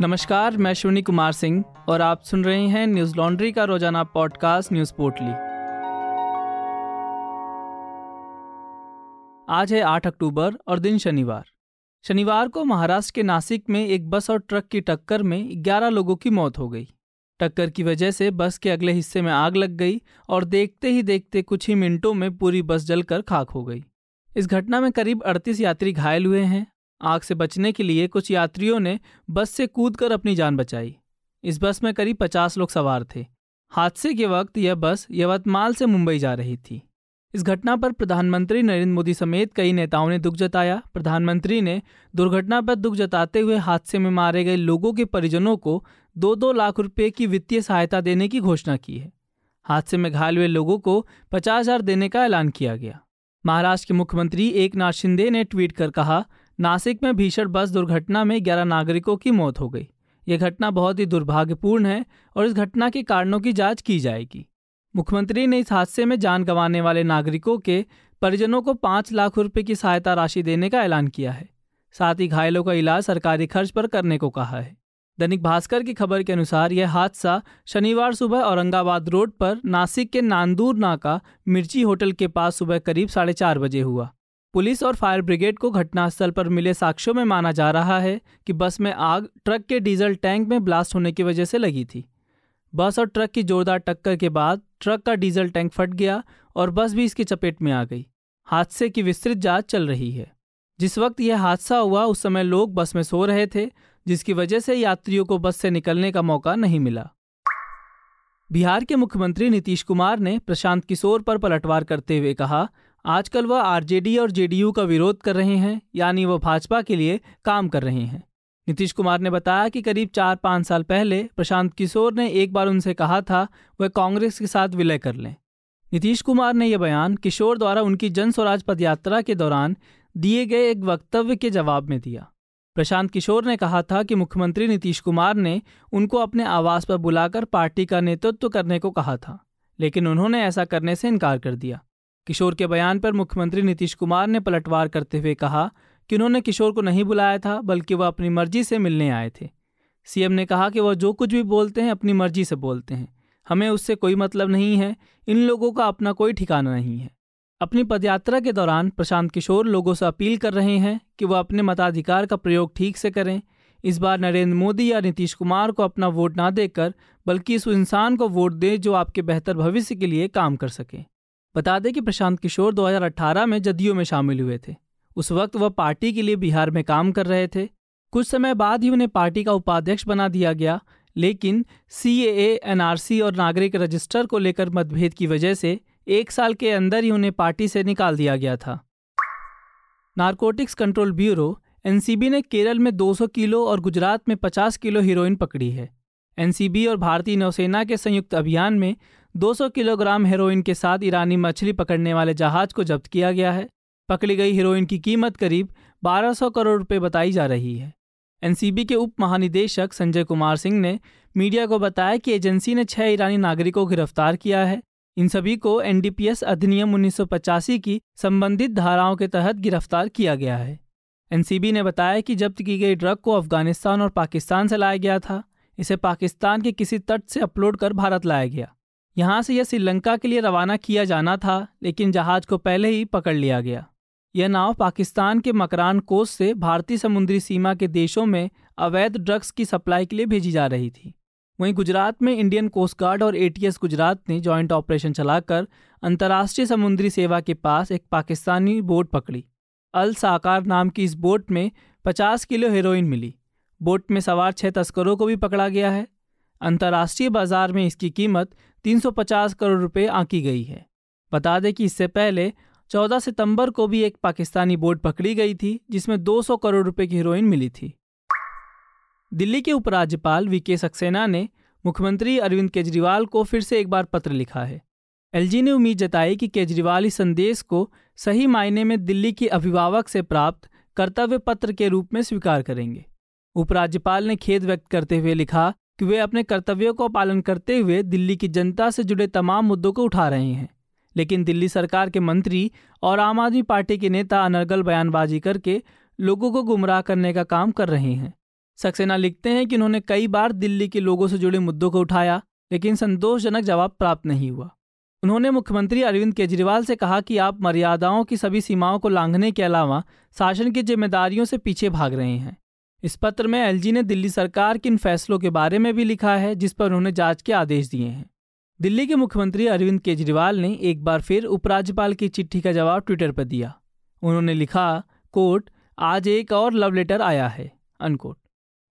नमस्कार, मैं शिवनी कुमार सिंह और आप सुन रहे हैं न्यूज़ लॉन्ड्री का रोज़ाना पॉडकास्ट न्यूज़ पोर्टली। आज है 8 अक्टूबर और दिन शनिवार। शनिवार को महाराष्ट्र के नासिक में एक बस और ट्रक की टक्कर में 11 लोगों की मौत हो गई। टक्कर की वजह से बस के अगले हिस्से में आग लग गई और देखते ही देखते कुछ ही मिनटों में पूरी बस जलकर खाक हो गई। इस घटना में करीब 38 यात्री घायल हुए हैं आग से बचने के लिए कुछ यात्रियों ने बस से कूदकर अपनी जान बचाई। इस बस में करीब 50 लोग सवार थे। हादसे के वक्त यह बस यवतमाल से मुंबई जा रही थी। इस घटना पर प्रधानमंत्री नरेंद्र मोदी समेत कई नेताओं ने दुख जताया। प्रधानमंत्री ने दुर्घटना पर दुख जताते हुए हादसे में मारे गए लोगों के परिजनों को दो दो लाख रुपए की वित्तीय सहायता देने की घोषणा की है। हादसे में घायल हुए लोगों को पचास हज़ार देने का ऐलान किया गया। महाराष्ट्र के मुख्यमंत्री एक नाथ शिंदे ने ट्वीट कर कहा नासिक में भीषण बस दुर्घटना में ग्यारह नागरिकों की मौत हो गई। यह घटना बहुत ही दुर्भाग्यपूर्ण है और इस घटना के कारणों की जाँच की जाएगी। मुख्यमंत्री ने इस हादसे में जान गंवाने वाले नागरिकों के परिजनों को पाँच लाख रुपए की सहायता राशि देने का ऐलान किया है। साथ ही घायलों का इलाज सरकारी खर्च पर करने को कहा है। दैनिक भास्कर की खबर के अनुसार यह हादसा शनिवार सुबह औरंगाबाद रोड पर नासिक के नांदूर नाका मिर्ची होटल के पास सुबह करीब साढ़े चार बजे हुआ। पुलिस और फायर ब्रिगेड को घटनास्थल पर मिले साक्ष्यों में माना जा रहा है कि बस में आग ट्रक के डीजल टैंक में ब्लास्ट होने की वजह से लगी थी। बस और ट्रक की जोरदार टक्कर के बाद ट्रक का डीजल टैंक फट गया और बस भी इसकी चपेट में आ गई। हादसे की विस्तृत जाँच चल रही है। जिस वक्त यह हादसा हुआ, उस समय लोग बस में सो रहे थे, जिसकी वजह से यात्रियों को बस से निकलने का मौका नहीं मिला। बिहार के मुख्यमंत्री नीतीश कुमार ने प्रशांत किशोर पर पलटवार करते हुए कहा आजकल वह आरजेडी और जेडीयू का विरोध कर रहे हैं, यानी वह भाजपा के लिए काम कर रहे हैं। नीतीश कुमार ने बताया कि करीब चार पाँच साल पहले प्रशांत किशोर ने एक बार उनसे कहा था, वह कांग्रेस के साथ विलय कर लें। नीतीश कुमार ने यह बयान किशोर द्वारा उनकी जन स्वराज पदयात्रा के दौरान दिए गए एक वक्तव्य के जवाब में दिया। प्रशांत किशोर ने कहा था कि मुख्यमंत्री नीतीश कुमार ने उनको अपने आवास पर बुलाकर पार्टी का नेतृत्व करने को कहा था, लेकिन उन्होंने ऐसा करने से इनकार कर दिया। किशोर के बयान पर मुख्यमंत्री नीतीश कुमार ने पलटवार करते हुए कहा कि उन्होंने किशोर को नहीं बुलाया था, बल्कि वह अपनी मर्ज़ी से मिलने आए थे। सीएम ने कहा कि वह जो कुछ भी बोलते हैं, अपनी मर्ज़ी से बोलते हैं। हमें उससे कोई मतलब नहीं है, इन लोगों का अपना कोई ठिकाना नहीं है। अपनी पदयात्रा के दौरान प्रशांत किशोर लोगों से अपील कर रहे हैं कि वह अपने मताधिकार का प्रयोग ठीक से करें। इस बार नरेंद्र मोदी या नीतीश कुमार को अपना वोट ना देकर, बल्कि इस इंसान को वोट दें जो आपके बेहतर भविष्य के लिए काम कर सके। बता दें कि प्रशांत किशोर 2018 में जदयू में शामिल हुए थे। उस वक्त वह पार्टी के लिए बिहार में काम कर रहे थे। कुछ समय बाद ही उन्हें पार्टी का उपाध्यक्ष बना दिया गया, लेकिन सीएए एनआरसी और नागरिक रजिस्टर को लेकर मतभेद की वजह से एक साल के अंदर ही उन्हें पार्टी से निकाल दिया गया था। नारकोटिक्स कंट्रोल ब्यूरो एनसीबी ने केरल में 200 किलो और गुजरात में 50 किलो हीरोइन पकड़ी है। एनसीबी और भारतीय नौसेना के संयुक्त अभियान में 200 किलोग्राम हेरोइन के साथ ईरानी मछली पकड़ने वाले जहाज़ को जब्त किया गया है। पकड़ी गई हीरोइन की कीमत करीब 1200 करोड़ रुपए बताई जा रही है। एनसीबी के उप महानिदेशक संजय कुमार सिंह ने मीडिया को बताया कि एजेंसी ने छह ईरानी नागरिकों को गिरफ़्तार किया है। इन सभी को एनडीपीएस अधिनियम उन्नीस सौ पचासी की संबंधित धाराओं के तहत गिरफ़्तार किया गया है। एनसीबी ने बताया कि जब्त की गई ड्रग को अफ़गानिस्तान और पाकिस्तान से लाया गया था। इसे पाकिस्तान के किसी तट से अपलोड कर भारत लाया गया। यहाँ से यह श्रीलंका के लिए रवाना किया जाना था, लेकिन जहाज़ को पहले ही पकड़ लिया गया। यह नाव पाकिस्तान के मकरान कोस्ट से भारतीय समुद्री सीमा के देशों में अवैध ड्रग्स की सप्लाई के लिए भेजी जा रही थी। वहीं गुजरात में इंडियन कोस्ट गार्ड और एटीएस गुजरात ने जॉइंट ऑपरेशन चलाकर अंतर्राष्ट्रीय समुद्री सेवा के पास एक पाकिस्तानी बोट पकड़ी। अल साकार नाम की इस बोट में 50 किलो हेरोइन मिली। बोट में सवार छह तस्करों को भी पकड़ा गया है। अंतर्राष्ट्रीय बाज़ार में इसकी कीमत 350 करोड़ रुपए आंकी गई है। बता दें कि इससे पहले 14 सितंबर को भी एक पाकिस्तानी बोट पकड़ी गई थी, जिसमें 200 करोड़ रुपए की हीरोइन मिली थी। दिल्ली के उपराज्यपाल वी के सक्सेना ने मुख्यमंत्री अरविंद केजरीवाल को फिर से एक बार पत्र लिखा है। एलजी ने उम्मीद जताई कि केजरीवाल इस संदेश को सही मायने में दिल्ली के अभिभावक से प्राप्त कर्तव्य पत्र के रूप में स्वीकार करेंगे। उपराज्यपाल ने खेद व्यक्त करते हुए लिखा कि वे अपने कर्तव्यों का पालन करते हुए दिल्ली की जनता से जुड़े तमाम मुद्दों को उठा रहे हैं। लेकिन दिल्ली सरकार के मंत्री और आम आदमी पार्टी के नेता अनर्गल बयानबाजी करके लोगों को गुमराह करने का काम कर रहे हैं। सक्सेना लिखते हैं कि उन्होंने कई बार दिल्ली के लोगों से जुड़े मुद्दों को उठाया, लेकिन संतोषजनक जवाब प्राप्त नहीं हुआ। उन्होंने मुख्यमंत्री अरविंद केजरीवाल से कहा कि आप मर्यादाओं की सभी सीमाओं को लांघने के अलावा शासन की जिम्मेदारियों से पीछे भाग रहे हैं। इस पत्र में एलजी ने दिल्ली सरकार के इन फैसलों के बारे में भी लिखा है, जिस पर उन्होंने जाँच के आदेश दिए हैं। दिल्ली के मुख्यमंत्री अरविंद केजरीवाल ने एक बार फिर उपराज्यपाल की चिट्ठी का जवाब ट्विटर पर दिया। उन्होंने लिखा, कोर्ट, आज एक और लव लेटर आया है अनकोट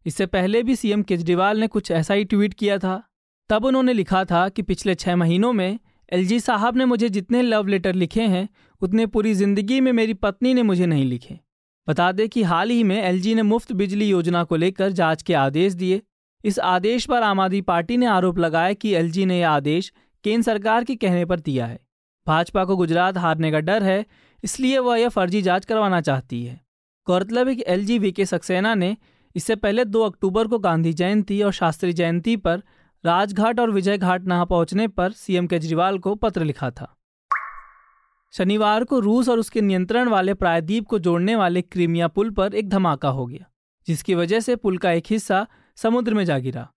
इससे पहले भी सीएम केजरीवाल ने कुछ ऐसा ही ट्वीट किया था। तब उन्होंने लिखा था कि पिछले छह महीनों में एलजी साहब ने मुझे जितने लव लेटर लिखे हैं, उतने पूरी ज़िंदगी में मेरी पत्नी ने मुझे नहीं लिखे। बता दें कि हाल ही में एलजी ने मुफ़्त बिजली योजना को लेकर जाँच के आदेश दिए। इस आदेश पर आम आदमी पार्टी ने आरोप लगाया कि एलजी ने यह आदेश केंद्र सरकार के कहने पर दिया है। भाजपा को गुजरात हारने का डर है, इसलिए वह यह फर्जी जाँच करवाना चाहती है। गौरतलब है कि एल जी वी के सक्सेना ने इससे पहले 2 अक्टूबर को गांधी जयंती और शास्त्री जयंती पर राजघाट और विजय घाट न पहुँचने पर सीएम केजरीवाल को पत्र लिखा था। शनिवार को रूस और उसके नियंत्रण वाले प्रायद्वीप को जोड़ने वाले क्रीमिया पुल पर एक धमाका हो गया, जिसकी वजह से पुल का एक हिस्सा समुद्र में जा गिरा।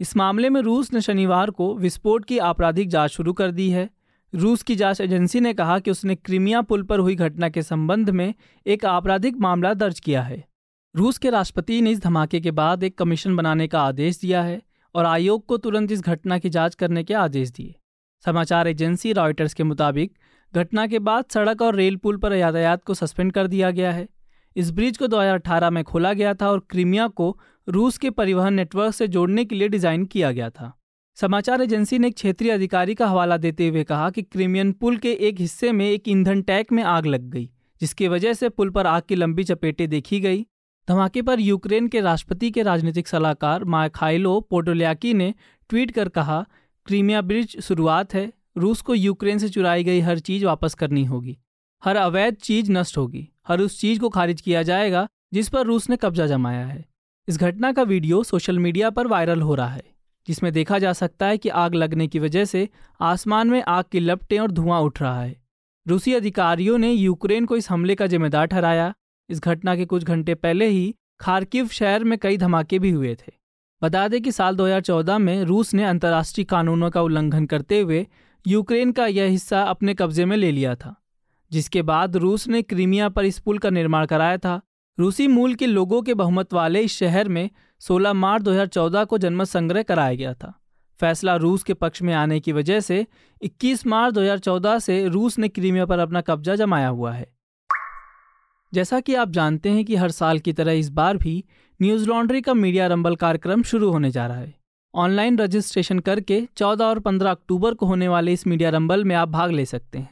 इस मामले में रूस ने शनिवार को विस्फोट की आपराधिक जाँच शुरू कर दी है। रूस की जाँच एजेंसी ने कहा कि उसने क्रीमिया पुल पर हुई घटना के संबंध में एक आपराधिक मामला दर्ज किया है। रूस के राष्ट्रपति ने इस धमाके के बाद एक कमीशन बनाने का आदेश दिया है और आयोग को तुरंत इस घटना की जाँच करने के आदेश दिए। समाचार एजेंसी रॉयटर्स के मुताबिक घटना के बाद सड़क और रेल पुल पर यातायात को सस्पेंड कर दिया गया है। इस ब्रिज को 2018 में खोला गया था और क्रीमिया को रूस के परिवहन नेटवर्क से जोड़ने के लिए डिज़ाइन किया गया था। समाचार एजेंसी ने एक क्षेत्रीय अधिकारी का हवाला देते हुए कहा कि क्रीमियन पुल के एक हिस्से में एक ईंधन टैंक में आग लग गई, जिसकी वजह से पुल पर आग की लंबी चपेटें देखी गई। धमाके पर यूक्रेन के राष्ट्रपति के राजनीतिक सलाहकार माखाइलो पोटोलियाकी ने ट्वीट कर कहा, क्रीमिया ब्रिज शुरुआत है। रूस को यूक्रेन से चुराई गई हर चीज़ वापस करनी होगी। हर अवैध चीज़ नष्ट होगी। हर उस चीज़ को खारिज किया जाएगा, जिस पर रूस ने कब्जा जमाया है। इस घटना का वीडियो सोशल मीडिया पर वायरल हो रहा है, जिसमें देखा जा सकता है कि आग लगने की वजह से आसमान में आग की लपटें और धुआँ उठ रहा है। रूसी अधिकारियों ने यूक्रेन को इस हमले का जिम्मेदार ठहराया। इस घटना के कुछ घंटे पहले ही खारकिव शहर में कई धमाके भी हुए थे। बता दें कि साल 2014 में रूस ने अंतर्राष्ट्रीय कानूनों का उल्लंघन करते हुए यूक्रेन का यह हिस्सा अपने कब्जे में ले लिया था, जिसके बाद रूस ने क्रीमिया पर इस पुल का निर्माण कराया था। रूसी मूल के लोगों के बहुमत वाले इस शहर में 16 मार्च 2014 को जनमत संग्रह कराया गया था। फैसला रूस के पक्ष में आने की वजह से 21 मार्च 2014 से रूस ने क्रीमिया पर अपना कब्जा जमाया हुआ है। जैसा कि आप जानते हैं कि हर साल की तरह इस बार भी न्यूज़ लॉन्ड्री का मीडिया रंबल कार्यक्रम शुरू होने जा रहा है। ऑनलाइन रजिस्ट्रेशन करके 14 और 15 अक्टूबर को होने वाले इस मीडिया रंबल में आप भाग ले सकते हैं।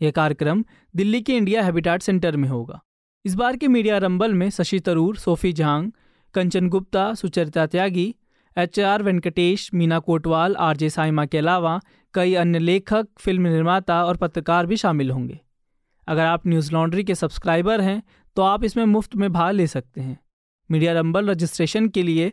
यह कार्यक्रम दिल्ली के इंडिया हैबिटाट सेंटर में होगा। इस बार के मीडिया रंबल में Shashi Tharoor Sophie Zhang, Kanchan Gupta, Sucharita Tyagi H R Venkatesh, Meena Kotwal R J Sayema के अलावा कई अन्य लेखक, फ़िल्म निर्माता और पत्रकार भी शामिल होंगे। अगर आप न्यूज़ लॉन्ड्री के सब्सक्राइबर हैं तो आप इसमें मुफ़्त में भाग ले सकते हैं। मीडिया रंबल रजिस्ट्रेशन के लिए